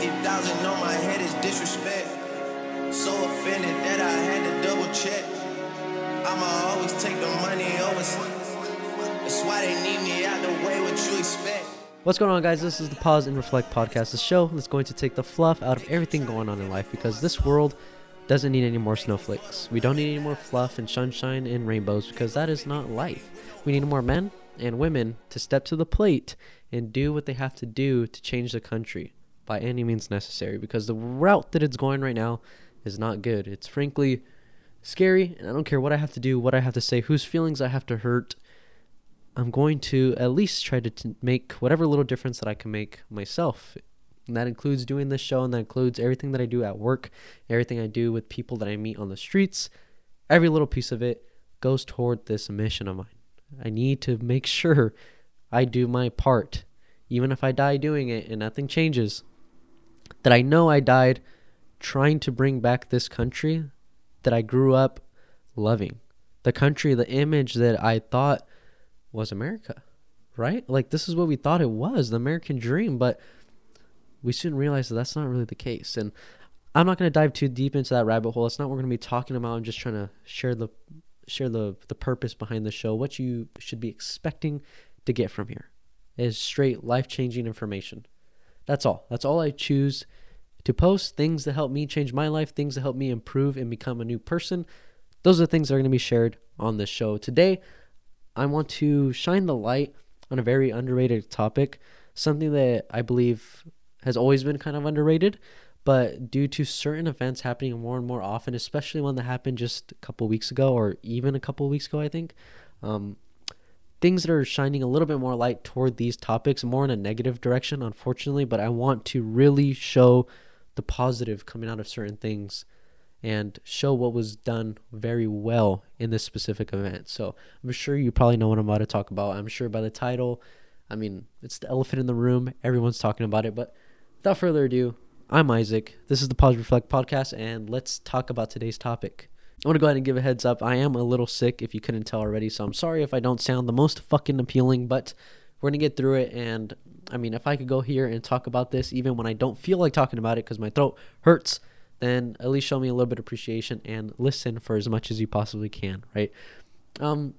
50,000 on my head is disrespect. So offended that I had to double check. I'ma always take the money over. That's why they need me out the way. What you expect? What's going on, guys? This is the Pause and Reflect podcast, the show that's going to take the fluff out of everything going on in life because this world doesn't need any more snowflakes. We don't need any more fluff and sunshine and rainbows because that is not life. We need more men and women to step to the plate and do what they have to do to change the country by any means necessary because the route that it's going right now is not good. It's frankly scary, and I don't care what I have to do, what I have to say, whose feelings I have to hurt. I'm going to at least try to t- make whatever little difference that I can make myself. And that includes doing this show, and that includes everything that I do at work, everything I do with people that I meet on the streets. Every little piece of it goes toward this mission of mine. I need to make sure I do my part, even if I die doing it and nothing changes. That I know I died trying to bring back this country that I grew up loving. The country, the image that I thought was America, right? Like, this is what we thought it was the American dream, but we soon realized that that's not really the case. And I'm not going to dive too deep into that rabbit hole. That's not what we're going to be talking about. I'm just trying to share the share the the purpose behind the show, what you should be expecting to get from here is straight life-changing information. That's all. That's all I choose to post things that help me change my life, things that help me improve and become a new person. Those are the things that are going to be shared on this show. Today, I want to shine the light on a very underrated topic, something that I believe has always been kind of underrated, but due to certain events happening more and more often, especially one that happened just a couple weeks ago or even a couple weeks ago, I think, um, things that are shining a little bit more light toward these topics, more in a negative direction, unfortunately, but I want to really show the positive coming out of certain things and show what was done very well in this specific event. So I'm sure you probably know what I'm about to talk about. I'm sure by the title, I mean, it's the elephant in the room. Everyone's talking about it. But without further ado, I'm Isaac. This is the Pause Reflect podcast, and let's talk about today's topic. I want to go ahead and give a heads up. I am a little sick if you couldn't tell already, so I'm sorry if I don't sound the most fucking appealing, but we're going to get through it. And I mean, if I could go here and talk about this even when I don't feel like talking about it because my throat hurts, then at least show me a little bit of appreciation and listen for as much as you possibly can, right? Um,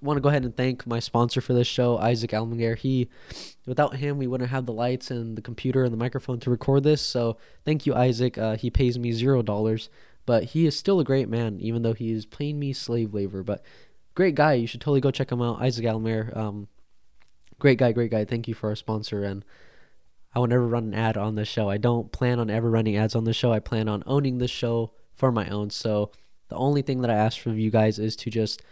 want to go ahead and thank my sponsor for this show, Isaac Almaguer. He, without him, we wouldn't have the lights and the computer and the microphone to record this. So thank you, Isaac. Uh, he pays me zero dollars, but he is still a great man, even though he is paying me slave labor. But great guy. You should totally go check him out, Isaac Almaguer. Um, great guy, great guy. Thank you for our sponsor and. I will never run an ad on this show. I don't plan on ever running ads on the show. I plan on owning this show for my own. So the only thing that I ask from you guys is to just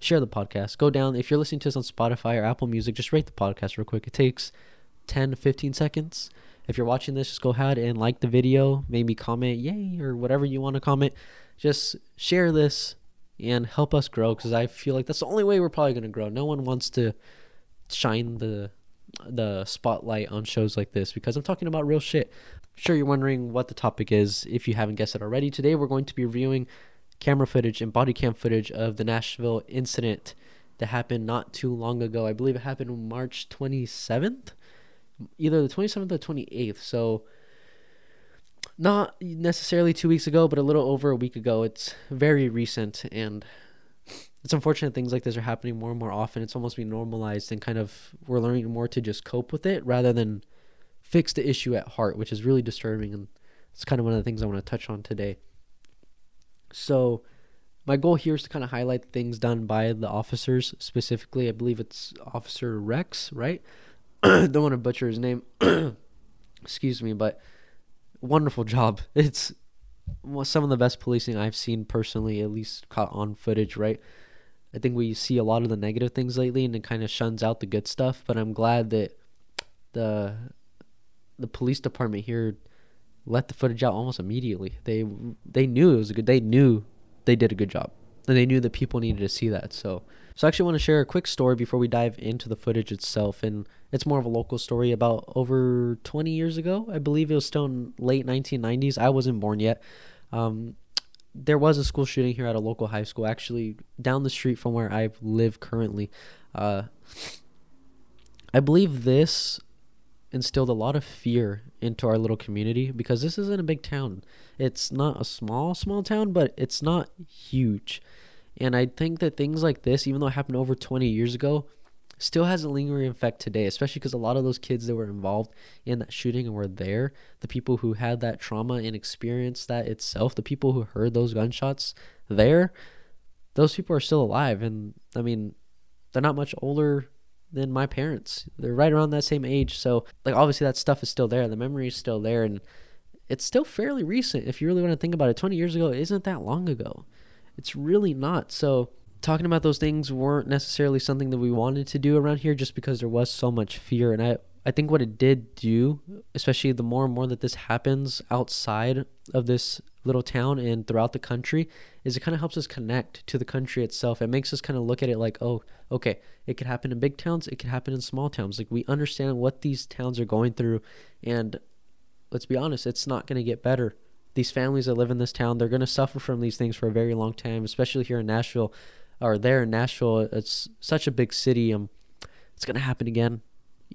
share the podcast. Go down if you're listening to us on Spotify or Apple Music, just rate the podcast real quick. It takes 10 to 15 seconds. If you're watching this, just go ahead and like the video, maybe comment yay or whatever you want to comment. Just share this and help us grow because I feel like that's the only way we're probably going to grow. No one wants to shine the the spotlight on shows like this because I'm talking about real shit. Sure you're wondering what the topic is if you haven't guessed it already. Today we're going to be reviewing camera footage and body cam footage of the Nashville incident that happened not too long ago. I believe it happened March 27th, either the 27th or 28th. So not necessarily 2 weeks ago, but a little over a week ago. It's very recent and it's unfortunate things like this are happening more and more often. It's almost being normalized and kind of we're learning more to just cope with it rather than fix the issue at heart, which is really disturbing. And it's kind of one of the things I want to touch on today. So, my goal here is to kind of highlight things done by the officers specifically. I believe it's Officer Rex, right? Don't want to butcher his name. Excuse me, but wonderful job. It's some of the best policing I've seen personally, at least caught on footage, right? I think we see a lot of the negative things lately, and it kind of shuns out the good stuff. But I'm glad that the the police department here let the footage out almost immediately. They they knew it was a good. They knew they did a good job, and they knew that people needed to see that. So so I actually want to share a quick story before we dive into the footage itself, and it's more of a local story about over 20 years ago. I believe it was still in late 1990s. I wasn't born yet. Um, there was a school shooting here at a local high school, actually down the street from where I live currently. Uh, I believe this instilled a lot of fear into our little community because this isn't a big town. It's not a small, small town, but it's not huge. And I think that things like this, even though it happened over 20 years ago, still has a lingering effect today, especially because a lot of those kids that were involved in that shooting and were there, the people who had that trauma and experienced that itself, the people who heard those gunshots there, those people are still alive. And I mean, they're not much older than my parents. They're right around that same age. So, like, obviously, that stuff is still there. The memory is still there. And it's still fairly recent. If you really want to think about it, 20 years ago isn't that long ago. It's really not. So, talking about those things weren't necessarily something that we wanted to do around here just because there was so much fear. And I, I think what it did do, especially the more and more that this happens outside of this little town and throughout the country, is it kind of helps us connect to the country itself. It makes us kind of look at it like, oh, okay, it could happen in big towns, it could happen in small towns. Like we understand what these towns are going through, and let's be honest, it's not going to get better. These families that live in this town, they're going to suffer from these things for a very long time, especially here in Nashville or there in Nashville. It's such a big city. Um, it's going to happen again.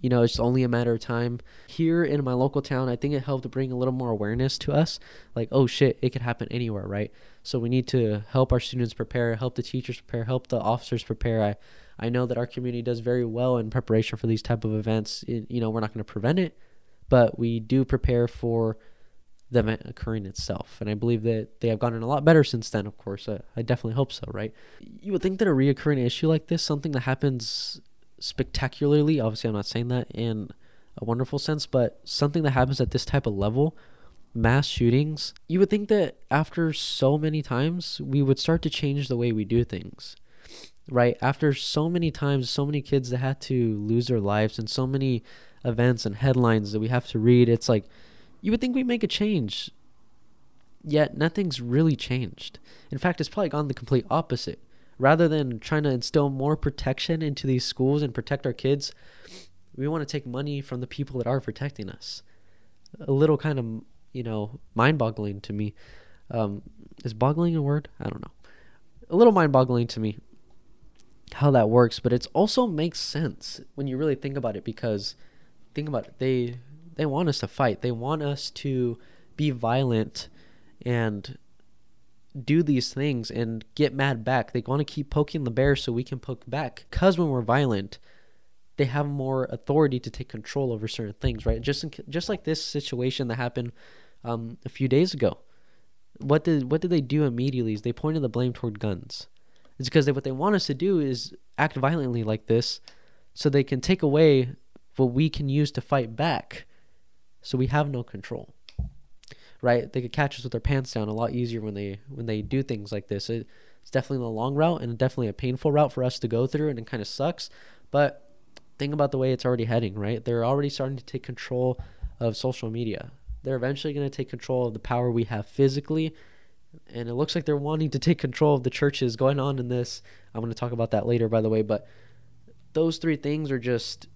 You know, it's only a matter of time. Here in my local town, I think it helped to bring a little more awareness to us. Like, oh shit, it could happen anywhere, right? So we need to help our students prepare, help the teachers prepare, help the officers prepare. I, I know that our community does very well in preparation for these type of events. It, you know, we're not going to prevent it, but we do prepare for the event occurring itself. And I believe that they have gotten a lot better since then, of course. I, I definitely hope so, right? You would think that a reoccurring issue like this, something that happens spectacularly, obviously, I'm not saying that in a wonderful sense, but something that happens at this type of level, mass shootings, you would think that after so many times, we would start to change the way we do things. Right? After so many times, so many kids that had to lose their lives and so many events and headlines that we have to read, it's like, you would think we make a change. Yet nothing's really changed. In fact, it's probably gone the complete opposite. Rather than trying to instill more protection into these schools and protect our kids, we want to take money from the people that are protecting us. A little kind of, you know, mind boggling to me. Um, is boggling a word? I don't know. A little mind boggling to me how that works, but it also makes sense when you really think about it because think about it. They they want us to fight. They want us to be violent and do these things and get mad back. They want to keep poking the bear so we can poke back. Because when we're violent, they have more authority to take control over certain things, right? Just in, just like this situation that happened um, a few days ago. What did what did they do immediately? Is they pointed the blame toward guns. It's because they, what they want us to do is act violently like this, so they can take away what we can use to fight back. So we have no control. Right? They could catch us with their pants down a lot easier when they when they do things like this. It, it's definitely the long route and definitely a painful route for us to go through and it kind of sucks. But think about the way it's already heading, right? They're already starting to take control of social media. They're eventually going to take control of the power we have physically. And it looks like they're wanting to take control of the churches going on in this. I'm going to talk about that later, by the way. But those three things are just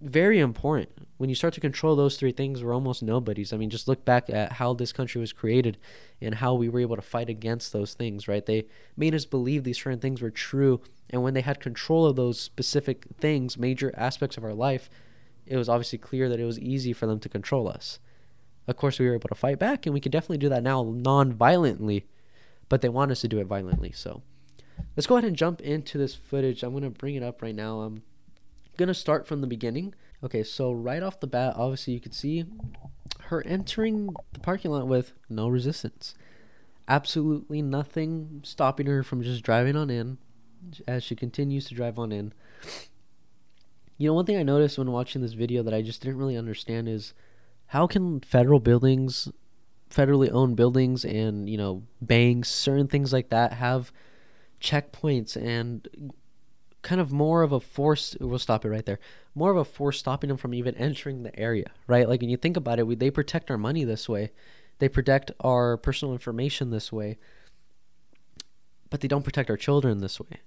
very important. When you start to control those three things, we're almost nobodies. I mean, just look back at how this country was created and how we were able to fight against those things, right? They made us believe these certain things were true. And when they had control of those specific things, major aspects of our life, it was obviously clear that it was easy for them to control us. Of course, we were able to fight back, and we can definitely do that now non violently, but they want us to do it violently. So let's go ahead and jump into this footage. I'm going to bring it up right now. Um, gonna start from the beginning. Okay, so right off the bat, obviously you could see her entering the parking lot with no resistance. Absolutely nothing stopping her from just driving on in as she continues to drive on in. You know, one thing I noticed when watching this video that I just didn't really understand is how can federal buildings, federally owned buildings, and, you know, banks, certain things like that have checkpoints and kind of more of a force we'll stop it right there. More of a force stopping them from even entering the area right? Like when you think about it we, they protect our money this way. They protect our personal information this way. But they don't protect our children this way.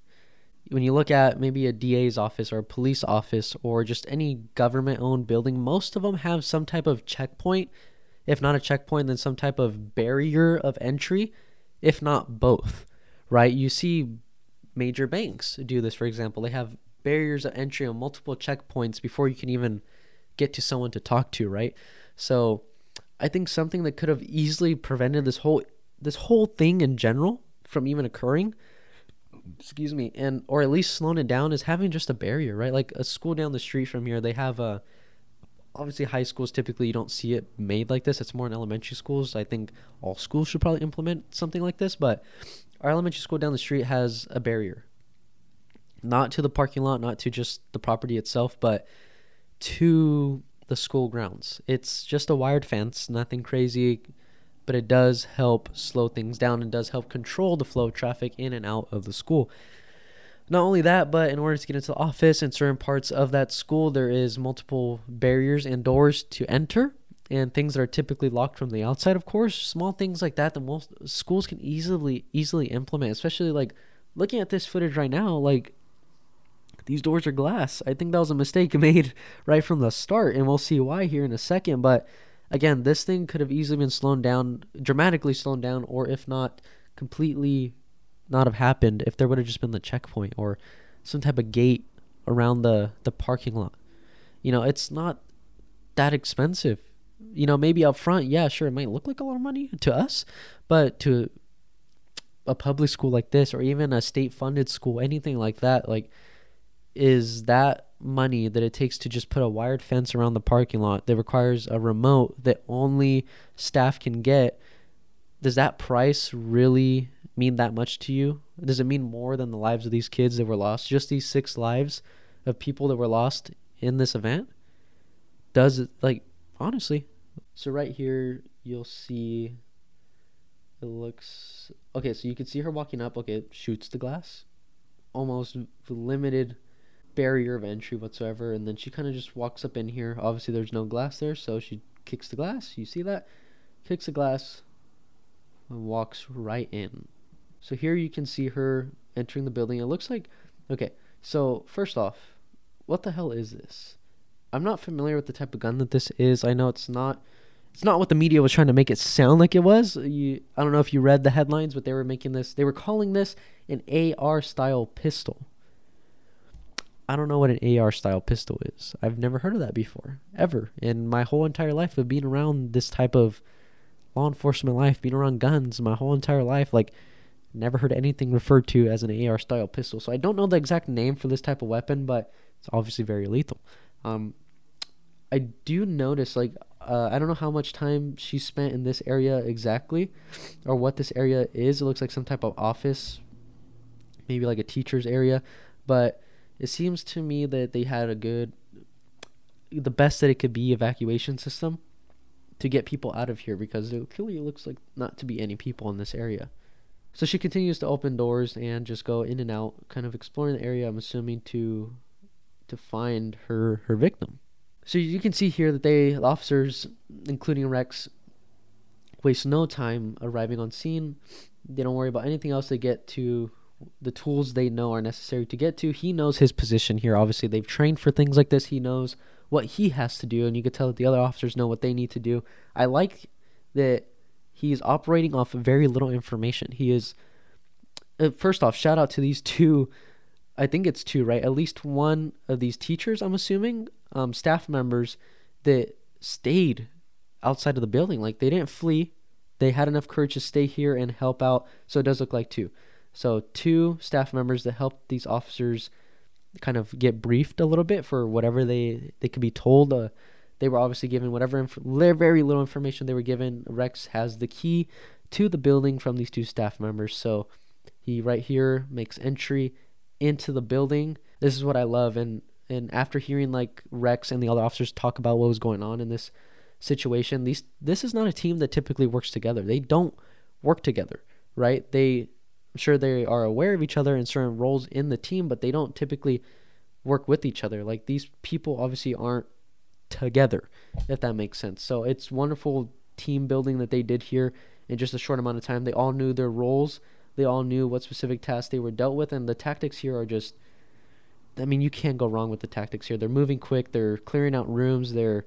When you look at maybe a DA's office or a police office or just any government owned building most of them have some type of checkpoint. If not a checkpoint then some type of barrier of entry if not both right? You see major banks do this, for example. They have barriers of entry on multiple checkpoints before you can even get to someone to talk to, right? So I think something that could have easily prevented this whole this whole thing in general from even occurring excuse me and or at least slowing it down is having just a barrier right like a school down the street from here they have a obviously high schools typically you don't see it made like this. It's more in elementary schools. I think all schools should probably implement something like this but our elementary school down the street has a barrier. Not to the parking lot not to just the property itself but to the school grounds. It's just a wired fence nothing crazy but it does help slow things down and does help control the flow of traffic in and out of the school not only that, but in order to get into the office and certain parts of that school, there is multiple barriers and doors to enter and things that are typically locked from the outside, of course. Small things like that that most schools can easily easily implement, especially like looking at this footage right now, like these doors are glass. I think that was a mistake made right from the start, and we'll see why here in a second. But again, this thing could have easily been slowed down, dramatically slowed down, or if not completely not have happened if there would have just been the checkpoint or some type of gate around the the parking lot. You know, it's not that expensive. You know, maybe up front, yeah, sure, it might look like a lot of money to us, but to a public school like this or even a state funded school, anything like that, like is that money that it takes to just put a wired fence around the parking lot that requires a remote that only staff can get does that price really mean that much to you? Does it mean more than the lives of these kids that were lost? Just these six lives of people that were lost in this event? Does it, like, honestly? So, right here, you'll see it looks okay. So, you can see her walking up. Okay, it shoots the glass, almost limited barrier of entry whatsoever. And then she kind of just walks up in here. Obviously, there's no glass there, so she kicks the glass. You see that? Kicks the glass and walks right in. So here you can see her entering the building. It looks like okay. So first off, what the hell is this? I'm not familiar with the type of gun that this is. I know it's not it's not what the media was trying to make it sound like it was. You I don't know if you read the headlines, but they were making this they were calling this an AR style pistol. I don't know what an AR style pistol is. I've never heard of that before, ever. In my whole entire life of being around this type of law enforcement life, being around guns my whole entire life, like Never heard anything referred to as an AR style pistol. So I don't know the exact name for this type of weapon, but it's obviously very lethal. Um, I do notice, like, uh, I don't know how much time she spent in this area exactly, or what this area is. It looks like some type of office, maybe like a teacher's area, but it seems to me that they had a good, the best that it could be evacuation system to get people out of here because it clearly looks like not to be any people in this area. So she continues to open doors and just go in and out, kind of exploring the area. I'm assuming to to find her her victim. So you can see here that they the officers, including Rex, waste no time arriving on scene. They don't worry about anything else. They get to the tools they know are necessary to get to. He knows his position here. Obviously, they've trained for things like this. He knows what he has to do, and you could tell that the other officers know what they need to do. I like that he is operating off very little information. He is uh, first off, shout out to these two. I think it's two, right? At least one of these teachers, I'm assuming, um, staff members that stayed outside of the building. Like they didn't flee. They had enough courage to stay here and help out. So it does look like two. So two staff members that helped these officers kind of get briefed a little bit for whatever they they could be told. Uh, they were obviously given whatever inf- very little information they were given. Rex has the key to the building from these two staff members. So he right here makes entry into the building. This is what I love and and after hearing like Rex and the other officers talk about what was going on in this situation, these this is not a team that typically works together. They don't work together, right? They I'm sure they are aware of each other in certain roles in the team, but they don't typically work with each other. Like these people obviously aren't together, if that makes sense. So it's wonderful team building that they did here in just a short amount of time. They all knew their roles, they all knew what specific tasks they were dealt with, and the tactics here are just. I mean, you can't go wrong with the tactics here. They're moving quick, they're clearing out rooms, they're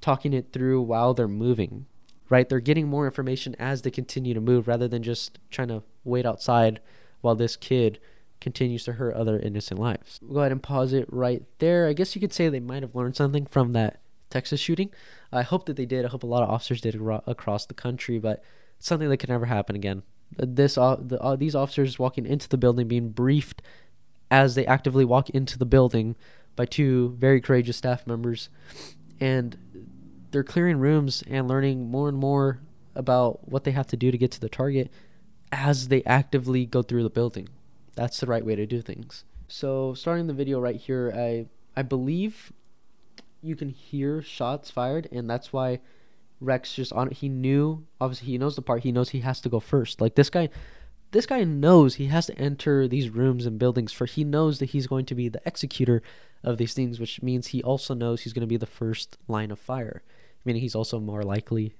talking it through while they're moving, right? They're getting more information as they continue to move rather than just trying to wait outside while this kid continues to hurt other innocent lives. We'll go ahead and pause it right there. I guess you could say they might have learned something from that Texas shooting. I hope that they did. I hope a lot of officers did across the country, but something that could never happen again. Uh, This uh, the, uh, these officers walking into the building being briefed as they actively walk into the building by two very courageous staff members, and they're clearing rooms and learning more and more about what they have to do to get to the target as they actively go through the building. That's the right way to do things. So starting the video right here, I I believe you can hear shots fired, and that's why Rex just on he knew obviously he knows the part he knows he has to go first. Like this guy this guy knows he has to enter these rooms and buildings for he knows that he's going to be the executor of these things, which means he also knows he's going to be the first line of fire. Meaning he's also more likely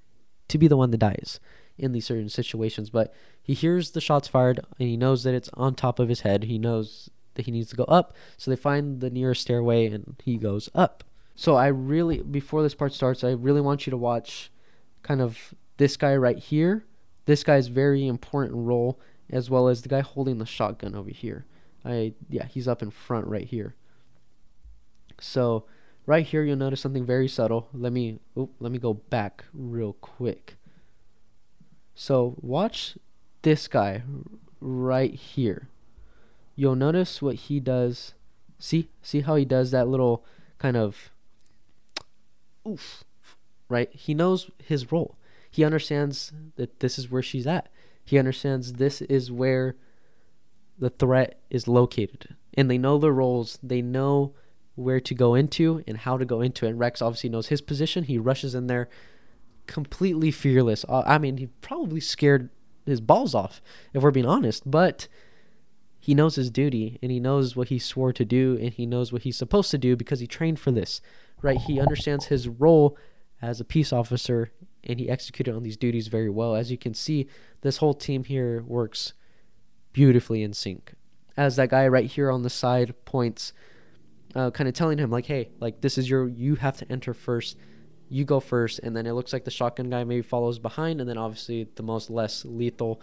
to be the one that dies in these certain situations. But he hears the shots fired and he knows that it's on top of his head. He knows that he needs to go up. So they find the nearest stairway and he goes up. So I really, before this part starts, I really want you to watch kind of this guy right here. This guy's very important role, as well as the guy holding the shotgun over here. I yeah, he's up in front right here. So right here you'll notice something very subtle. Let me oop, let me go back real quick. So watch this guy right here. You'll notice what he does. See see how he does that little kind of oof right? He knows his role. He understands that this is where she's at. He understands this is where the threat is located. And they know their roles. They know where to go into and how to go into it. And Rex obviously knows his position. He rushes in there completely fearless. Uh, I mean, he probably scared his balls off, if we're being honest. But he knows his duty and he knows what he swore to do and he knows what he's supposed to do because he trained for this, right? He understands his role as a peace officer and he executed on these duties very well. As you can see, this whole team here works beautifully in sync. As that guy right here on the side points, uh, kind of telling him like, "Hey, like this is your you have to enter first. You go first, and then it looks like the shotgun guy maybe follows behind, and then obviously the most less lethal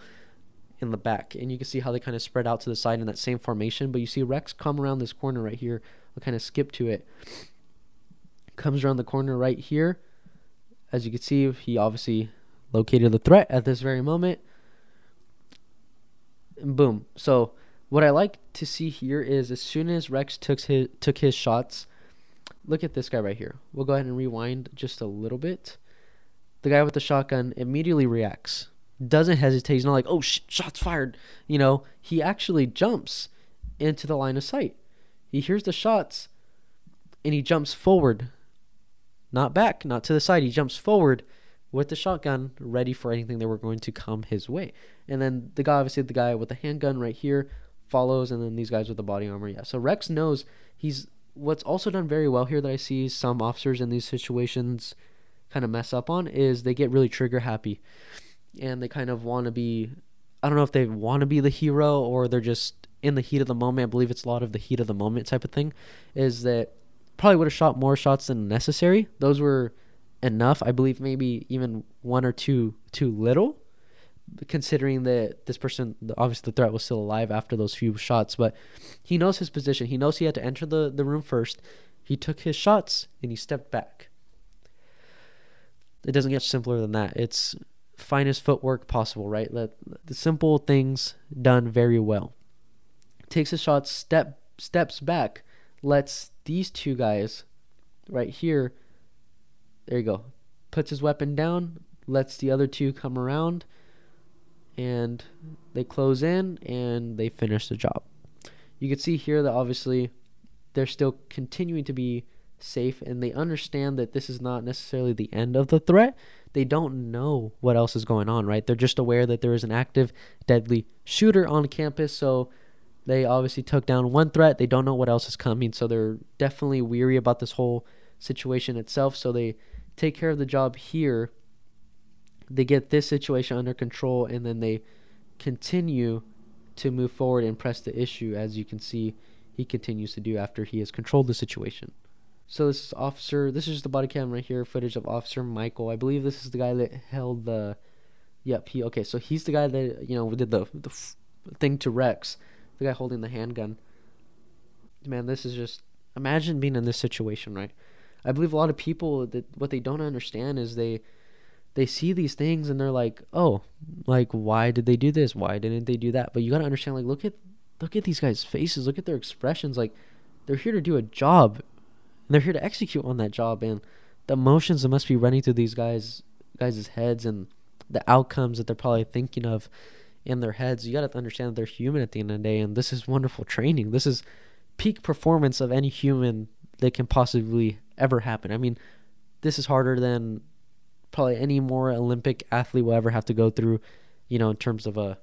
in the back. And you can see how they kind of spread out to the side in that same formation. But you see Rex come around this corner right here. I'll kind of skip to it. Comes around the corner right here. As you can see, he obviously located the threat at this very moment. And boom. So what I like to see here is as soon as Rex took his took his shots, look at this guy right here. We'll go ahead and rewind just a little bit. The guy with the shotgun immediately reacts. Doesn't hesitate. He's not like, "Oh, sh- shots fired." You know, he actually jumps into the line of sight. He hears the shots and he jumps forward. Not back, not to the side. He jumps forward with the shotgun, ready for anything that were going to come his way. And then the guy, obviously, the guy with the handgun right here follows, and then these guys with the body armor. Yeah. So Rex knows he's what's also done very well here that I see some officers in these situations kind of mess up on is they get really trigger happy, and they kind of want to be. I don't know if they want to be the hero or they're just in the heat of the moment. I believe it's a lot of the heat of the moment type of thing. Is that probably would have shot more shots than necessary. Those were enough. I believe maybe even one or two too little, considering that this person, obviously the threat was still alive after those few shots. But he knows his position. He knows he had to enter the, the room first. He took his shots and he stepped back. It doesn't get simpler than that. It's finest footwork possible, right? The simple things done very well. Takes his shots, step steps back, lets these two guys right here there you go. Puts his weapon down, lets the other two come around, and they close in and they finish the job. You can see here that obviously they're still continuing to be safe and they understand that this is not necessarily the end of the threat. They don't know what else is going on, right? They're just aware that there is an active, deadly shooter on campus, so they obviously took down one threat. They don't know what else is coming, so they're definitely weary about this whole situation itself. So they take care of the job here. They get this situation under control, and then they continue to move forward and press the issue, as you can see he continues to do after he has controlled the situation. So this is officer. This is the body cam right here, footage of Officer Michael. I believe this is the guy that held the. Yep. He okay. So he's the guy that you know did the the thing to Rex, the guy holding the handgun. Man, this is just imagine being in this situation, right? I believe a lot of people that what they don't understand is they they see these things and they're like, "Oh, like why did they do this? Why didn't they do that?" But you got to understand like look at look at these guys' faces, look at their expressions like they're here to do a job. And they're here to execute on that job and the emotions that must be running through these guys guys' heads and the outcomes that they're probably thinking of in their heads. You got to understand that they're human at the end of the day and this is wonderful training. This is peak performance of any human that can possibly ever happen. I mean, this is harder than probably any more Olympic athlete will ever have to go through, you know, in terms of a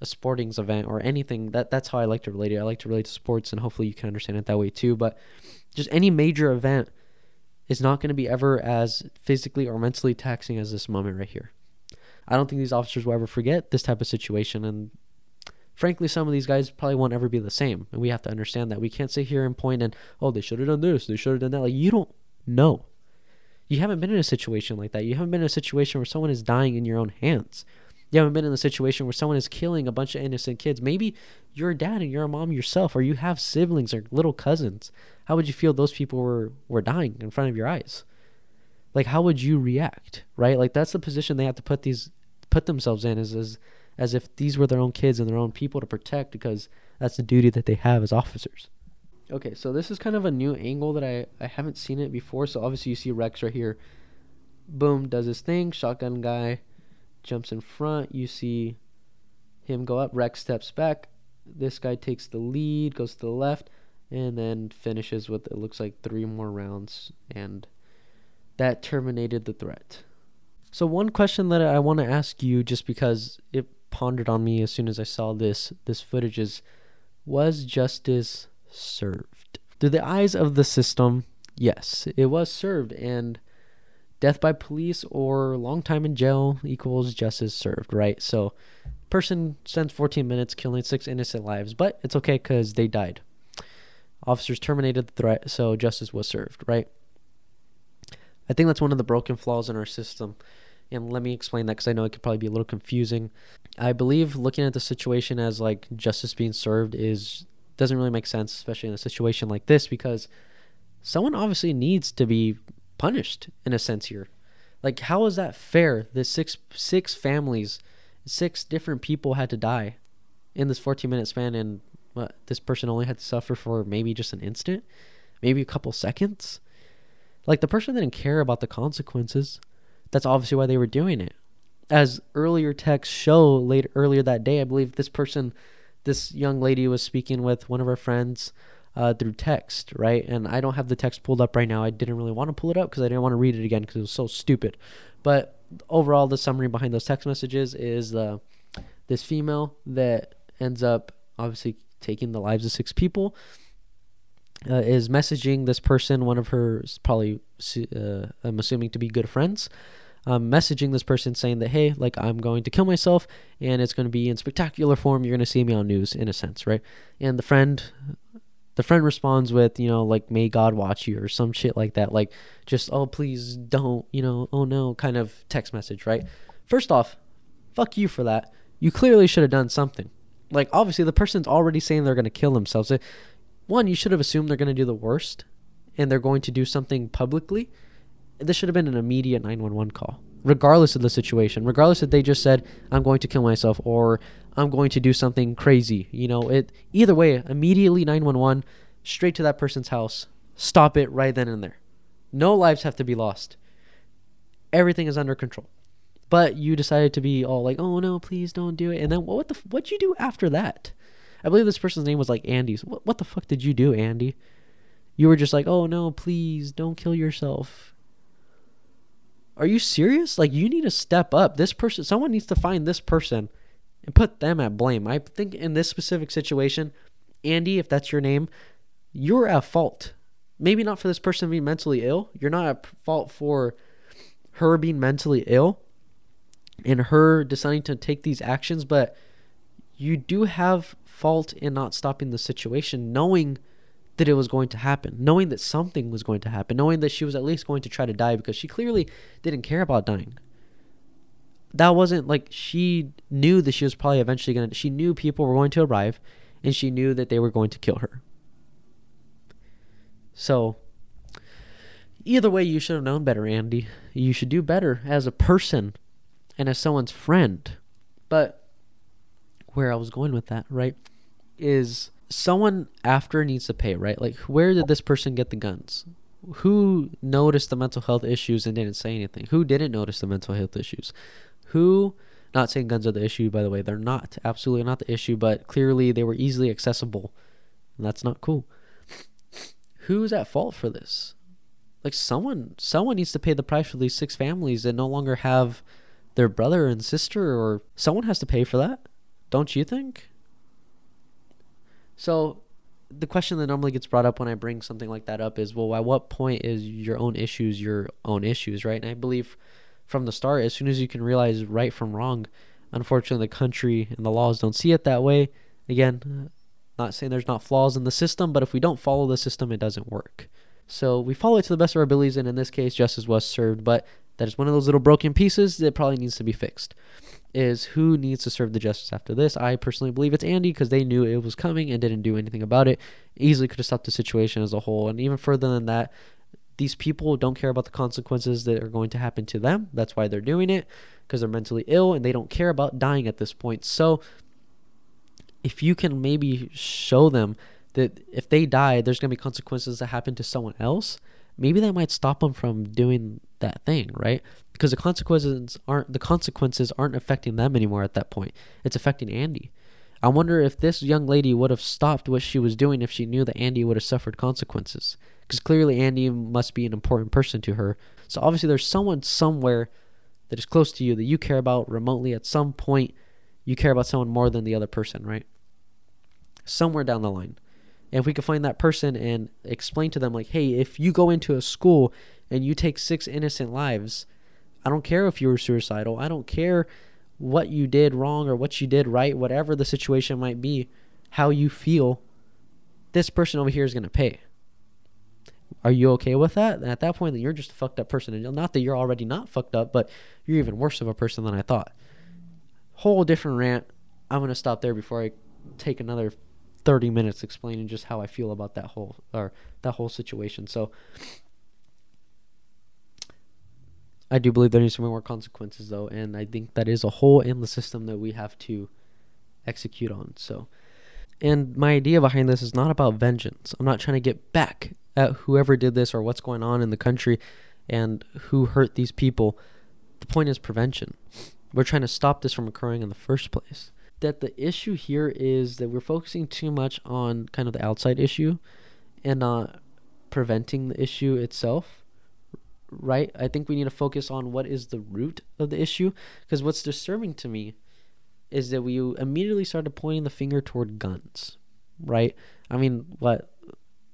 a sporting's event or anything. That that's how I like to relate it. I like to relate to sports and hopefully you can understand it that way too. But just any major event is not going to be ever as physically or mentally taxing as this moment right here. I don't think these officers will ever forget this type of situation and frankly, some of these guys probably won't ever be the same. And we have to understand that. We can't sit here and point and, oh, they should have done this, they should have done that. Like, you don't know. You haven't been in a situation like that. You haven't been in a situation where someone is dying in your own hands. You haven't been in a situation where someone is killing a bunch of innocent kids. Maybe you're a dad and you're a mom yourself, or you have siblings or little cousins. How would you feel those people were, were dying in front of your eyes? Like, how would you react, right? Like, that's the position they have to put these put themselves in is, as as if these were their own kids and their own people to protect because that's the duty that they have as officers. Okay, so this is kind of a new angle that I, I haven't seen it before. So obviously you see Rex right here. Boom, does his thing. Shotgun guy jumps in front. You see him go up. Rex steps back. This guy takes the lead, goes to the left, and then finishes with it looks like three more rounds. And that terminated the threat. So one question that I want to ask you, just because it pondered on me as soon as I saw this this footage is was justice served? Through the eyes of the system, yes, it was served and death by police or long time in jail equals justice served, right? So person spends 14 minutes killing six innocent lives, but it's okay cuz they died. Officers terminated the threat, so justice was served, right? I think that's one of the broken flaws in our system and let me explain that because I know it could probably be a little confusing. I believe looking at the situation as like justice being served is doesn't really make sense, especially in a situation like this, because someone obviously needs to be punished in a sense here. Like, how is that fair? That six six families, six different people had to die in this 14 minute span, and what this person only had to suffer for maybe just an instant, maybe a couple seconds. Like the person didn't care about the consequences. That's obviously why they were doing it. As earlier texts show later earlier that day, I believe this person, this young lady was speaking with one of her friends uh, through text, right? And I don't have the text pulled up right now. I didn't really want to pull it up because I didn't want to read it again because it was so stupid. But overall, the summary behind those text messages is uh, this female that ends up obviously taking the lives of six people uh, is messaging this person, one of her probably, uh, I'm assuming to be good friends, um, messaging this person saying that hey like i'm going to kill myself and it's going to be in spectacular form. You're going to see me on news in a sense right? And the friend the friend responds with you know like may god watch you or some shit like that. Like just oh please don't you know oh no kind of text message right? First off fuck you for that. You clearly should have done something. Like obviously the person's already saying they're going to kill themselves. One you should have assumed they're going to do the worst and they're going to do something publicly this should have been an immediate 911 call, regardless of the situation. Regardless if they just said, "I'm going to kill myself" or "I'm going to do something crazy." You know, it either way, immediately 911, straight to that person's house. Stop it right then and there. No lives have to be lost. Everything is under control. But you decided to be all like, "Oh no, please don't do it." And then what the what'd you do after that? I believe this person's name was like Andy. What what the fuck did you do, Andy? You were just like, "Oh no, please don't kill yourself." Are you serious? Like you need to step up. This person someone needs to find this person and put them at blame. I think in this specific situation, Andy, if that's your name, you're at fault. Maybe not for this person being mentally ill. You're not at fault for her being mentally ill and her deciding to take these actions, but you do have fault in not stopping the situation, knowing that it was going to happen, knowing that something was going to happen, knowing that she was at least going to try to die because she clearly didn't care about dying. That wasn't like she knew that she was probably eventually going to, she knew people were going to arrive and she knew that they were going to kill her. So, Either way, you should have known better, Andy. You should do better as a person and as someone's friend. But where I was going with that, right, is someone after needs to pay, right? Like, where did this person get the guns? Who noticed the mental health issues and didn't say anything? Who didn't notice the mental health issues? Who, not saying guns are the issue, by the way, they're not, absolutely not the issue, but clearly they were easily accessible. And that's not cool. Who's at fault for this? Like someone someone needs to pay the price for these six families that no longer have their brother and sister or someone has to pay for that. Don't you think? So the question that normally gets brought up when I bring something like that up is, well, at what point is your own issues your own issues, right? And I believe from the start, as soon as you can realize right from wrong, unfortunately, the country and the laws don't see it that way. Again, uh, not saying there's not flaws in the system, but if we don't follow the system, it doesn't work. So we follow it to the best of our abilities, and in this case, justice was served. But that is one of those little broken pieces that probably needs to be fixed. Is who needs to serve the justice after this? I personally believe it's Andy because they knew it was coming and didn't do anything about it. Easily could have stopped the situation as a whole, and even further than that, these people don't care about the consequences that are going to happen to them. That's why they're doing it because they're mentally ill and they don't care about dying at this point. So if you can maybe show them that if they die, there's going to be consequences that happen to someone else, maybe that might stop them from doing that thing, right? Because the consequences aren't the consequences aren't affecting them anymore at that point. It's affecting Andy. I wonder if this young lady would have stopped what she was doing if she knew that Andy would have suffered consequences. Because clearly Andy must be an important person to her. So obviously there's someone somewhere that is close to you that you care about remotely at some point you care about someone more than the other person, right? Somewhere down the line. And if we could find that person and explain to them, like, hey, if you go into a school and you take six innocent lives, I don't care if you were suicidal. I don't care what you did wrong or what you did right, whatever the situation might be, how you feel, this person over here is going to pay. Are you okay with that? And at that point, then you're just a fucked up person. And not that you're already not fucked up, but you're even worse of a person than I thought. Whole different rant. I'm going to stop there before I take another 30 minutes explaining just how I feel about that whole or that whole situation. So I do believe there needs to be more consequences though, and I think that is a hole in the system that we have to execute on. So and my idea behind this is not about vengeance. I'm not trying to get back at whoever did this or what's going on in the country and who hurt these people. The point is prevention. We're trying to stop this from occurring in the first place that the issue here is that we're focusing too much on kind of the outside issue and not preventing the issue itself right i think we need to focus on what is the root of the issue because what's disturbing to me is that we immediately started pointing the finger toward guns right i mean what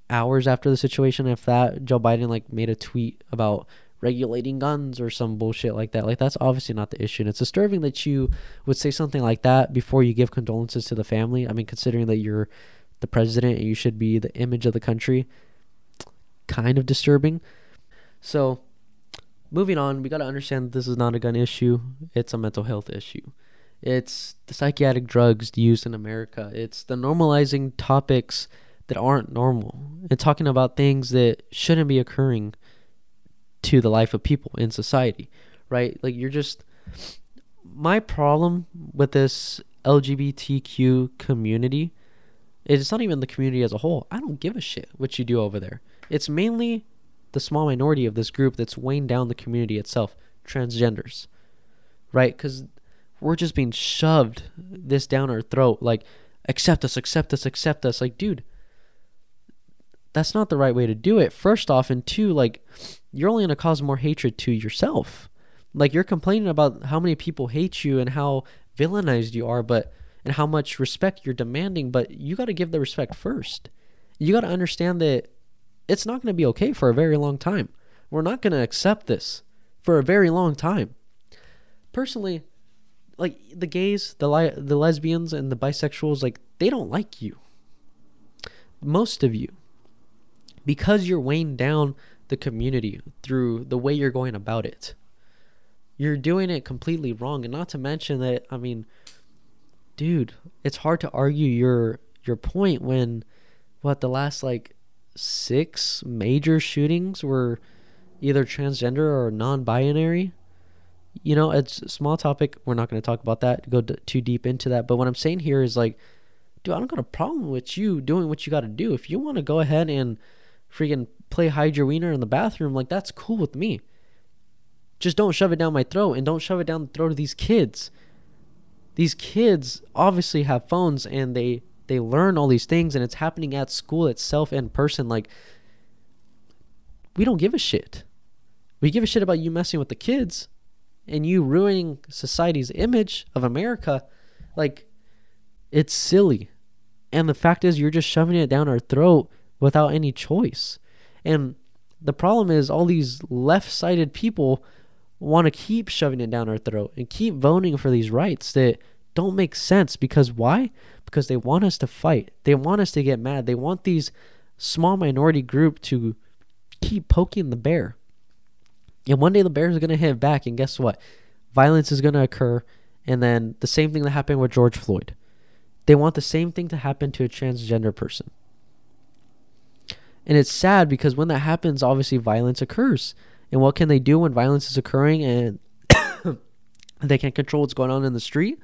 hours after the situation if that joe biden like made a tweet about regulating guns or some bullshit like that. Like that's obviously not the issue. And it's disturbing that you would say something like that before you give condolences to the family. I mean, considering that you're the president and you should be the image of the country, kind of disturbing. So, moving on, we got to understand this is not a gun issue, it's a mental health issue. It's the psychiatric drugs used in America. It's the normalizing topics that aren't normal and talking about things that shouldn't be occurring to the life of people in society, right? Like you're just my problem with this LGBTQ community is it's not even the community as a whole. I don't give a shit what you do over there. It's mainly the small minority of this group that's weighing down the community itself, transgenders, right? Because we're just being shoved this down our throat, like accept us, accept us, accept us. Like, dude, that's not the right way to do it. First off, and two, like you're only going to cause more hatred to yourself. Like you're complaining about how many people hate you and how villainized you are, but and how much respect you're demanding, but you got to give the respect first. You got to understand that it's not going to be okay for a very long time. We're not going to accept this for a very long time. Personally, like the gays, the li- the lesbians and the bisexuals like they don't like you. Most of you because you're weighing down the community through the way you're going about it. You're doing it completely wrong. And not to mention that, I mean, dude, it's hard to argue your your point when what the last like six major shootings were either transgender or non-binary. You know, it's a small topic. We're not going to talk about that. Go d- too deep into that. But what I'm saying here is like, dude, I don't got a problem with you doing what you got to do. If you want to go ahead and freaking play hide your wiener in the bathroom, like that's cool with me. Just don't shove it down my throat and don't shove it down the throat of these kids. These kids obviously have phones and they they learn all these things and it's happening at school itself in person like we don't give a shit. We give a shit about you messing with the kids and you ruining society's image of America. Like it's silly. And the fact is you're just shoving it down our throat without any choice. And the problem is all these left-sided people want to keep shoving it down our throat and keep voting for these rights that don't make sense because why? Because they want us to fight. They want us to get mad. They want these small minority group to keep poking the bear. And one day the bear is going to hit back and guess what? Violence is going to occur and then the same thing that happened with George Floyd. They want the same thing to happen to a transgender person. And it's sad because when that happens, obviously violence occurs. And what can they do when violence is occurring and they can't control what's going on in the street?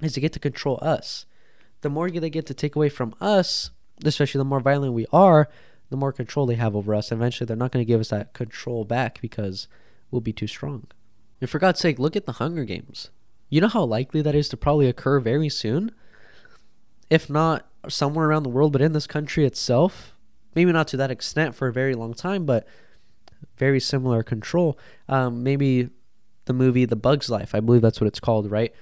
Is to get to control us. The more they get to take away from us, especially the more violent we are, the more control they have over us. Eventually, they're not going to give us that control back because we'll be too strong. And for God's sake, look at the Hunger Games. You know how likely that is to probably occur very soon? If not somewhere around the world, but in this country itself. Maybe not to that extent for a very long time, but very similar control. Um, maybe the movie The Bug's Life, I believe that's what it's called, right?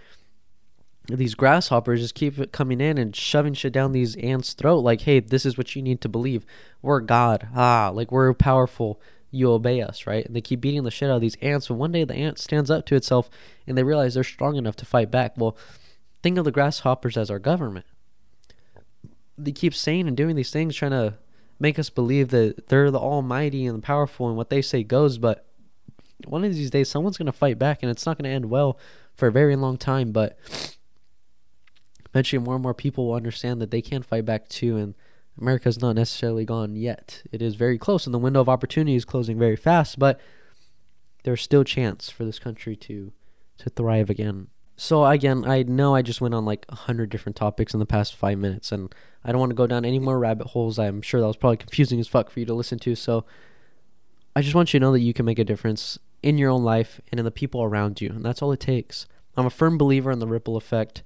These grasshoppers just keep coming in and shoving shit down these ants' throat, like, hey, this is what you need to believe. We're God. Ah, like we're powerful. You obey us, right? And they keep beating the shit out of these ants. But one day the ant stands up to itself and they realize they're strong enough to fight back. Well, think of the grasshoppers as our government. They keep saying and doing these things, trying to make us believe that they're the almighty and the powerful and what they say goes, but one of these days someone's going to fight back and it's not going to end well for a very long time, but eventually more and more people will understand that they can fight back too and America's not necessarily gone yet. It is very close and the window of opportunity is closing very fast, but there's still chance for this country to to thrive again. So again, I know I just went on like a hundred different topics in the past five minutes, and I don't want to go down any more rabbit holes. I'm sure that was probably confusing as fuck for you to listen to. So I just want you to know that you can make a difference in your own life and in the people around you, and that's all it takes. I'm a firm believer in the ripple effect.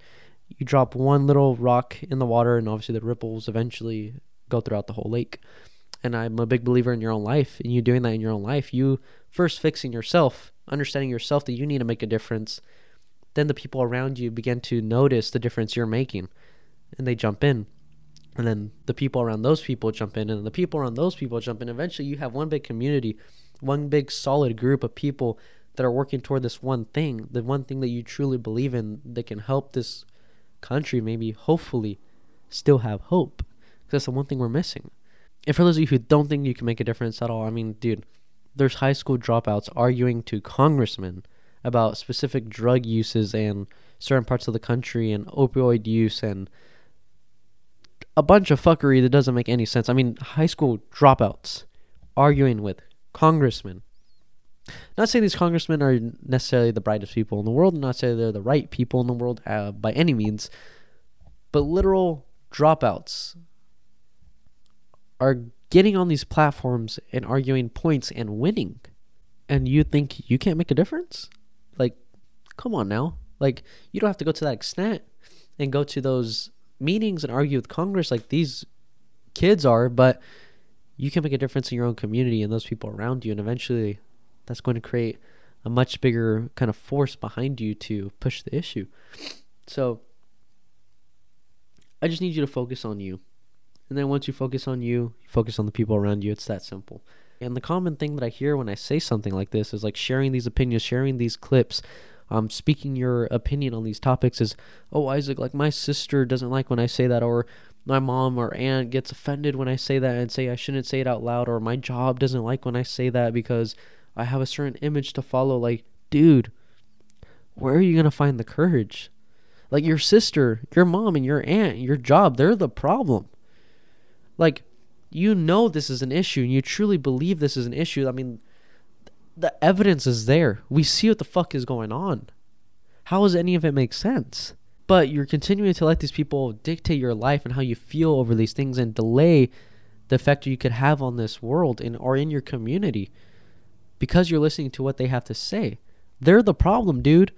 You drop one little rock in the water, and obviously the ripples eventually go throughout the whole lake. And I'm a big believer in your own life, and you doing that in your own life. You first fixing yourself, understanding yourself that you need to make a difference then the people around you begin to notice the difference you're making and they jump in and then the people around those people jump in and the people around those people jump in eventually you have one big community one big solid group of people that are working toward this one thing the one thing that you truly believe in that can help this country maybe hopefully still have hope because that's the one thing we're missing and for those of you who don't think you can make a difference at all i mean dude there's high school dropouts arguing to congressmen about specific drug uses in certain parts of the country and opioid use and a bunch of fuckery that doesn't make any sense. I mean, high school dropouts arguing with congressmen. Not saying these congressmen are necessarily the brightest people in the world, not saying they're the right people in the world uh, by any means, but literal dropouts are getting on these platforms and arguing points and winning. And you think you can't make a difference? Like, come on now. Like, you don't have to go to that extent and go to those meetings and argue with Congress like these kids are, but you can make a difference in your own community and those people around you. And eventually, that's going to create a much bigger kind of force behind you to push the issue. So, I just need you to focus on you. And then once you focus on you, you focus on the people around you. It's that simple. And the common thing that I hear when I say something like this is like sharing these opinions, sharing these clips, um, speaking your opinion on these topics is, oh, Isaac, like my sister doesn't like when I say that, or my mom or aunt gets offended when I say that and say I shouldn't say it out loud, or my job doesn't like when I say that because I have a certain image to follow. Like, dude, where are you going to find the courage? Like, your sister, your mom, and your aunt, your job, they're the problem. Like, you know this is an issue and you truly believe this is an issue. I mean, the evidence is there. We see what the fuck is going on. How does any of it make sense? But you're continuing to let these people dictate your life and how you feel over these things and delay the effect you could have on this world and or in your community because you're listening to what they have to say. They're the problem, dude.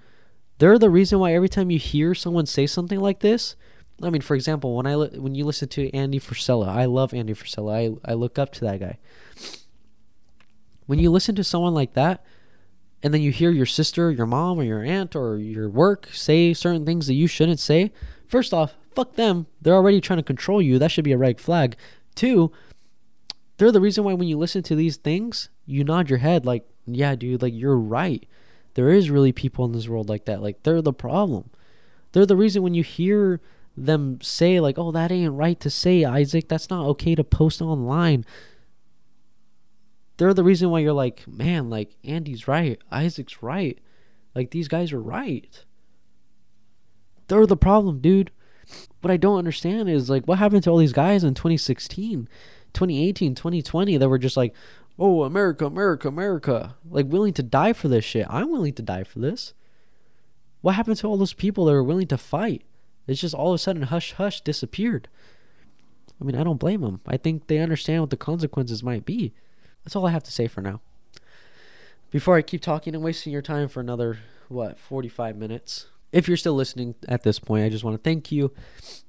They're the reason why every time you hear someone say something like this, I mean, for example, when I when you listen to Andy Frisella, I love Andy Frisella. I I look up to that guy. When you listen to someone like that, and then you hear your sister, your mom, or your aunt, or your work say certain things that you shouldn't say, first off, fuck them. They're already trying to control you. That should be a red flag. Two, they're the reason why when you listen to these things, you nod your head like, yeah, dude, like you're right. There is really people in this world like that. Like they're the problem. They're the reason when you hear them say like, "Oh, that ain't right to say, Isaac. That's not okay to post online." They're the reason why you're like, "Man, like Andy's right. Isaac's right. Like these guys are right." They're the problem, dude. What I don't understand is like what happened to all these guys in 2016, 2018, 2020 that were just like, "Oh, America, America, America." Like willing to die for this shit. I'm willing to die for this. What happened to all those people that were willing to fight? It's just all of a sudden hush hush disappeared. I mean, I don't blame them. I think they understand what the consequences might be. That's all I have to say for now. Before I keep talking and wasting your time for another what, 45 minutes. If you're still listening at this point, I just want to thank you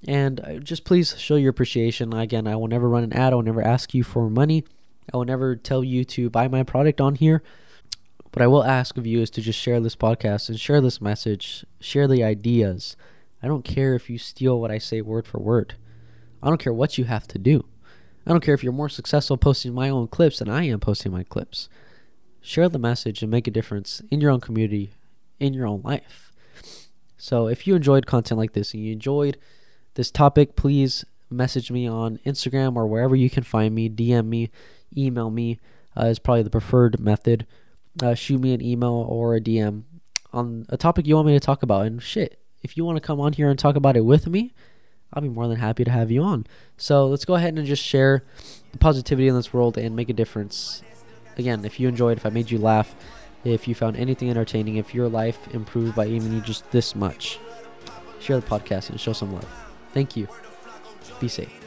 and uh, just please show your appreciation. Again, I will never run an ad. I will never ask you for money. I will never tell you to buy my product on here. What I will ask of you is to just share this podcast and share this message, share the ideas. I don't care if you steal what I say word for word. I don't care what you have to do. I don't care if you're more successful posting my own clips than I am posting my clips. Share the message and make a difference in your own community, in your own life. So if you enjoyed content like this and you enjoyed this topic, please message me on Instagram or wherever you can find me, DM me, email me uh, is probably the preferred method. Uh, shoot me an email or a DM on a topic you want me to talk about. And shit, if you want to come on here and talk about it with me, I'll be more than happy to have you on. So let's go ahead and just share positivity in this world and make a difference. Again, if you enjoyed, if I made you laugh, if you found anything entertaining, if your life improved by even just this much, share the podcast and show some love. Thank you. Be safe.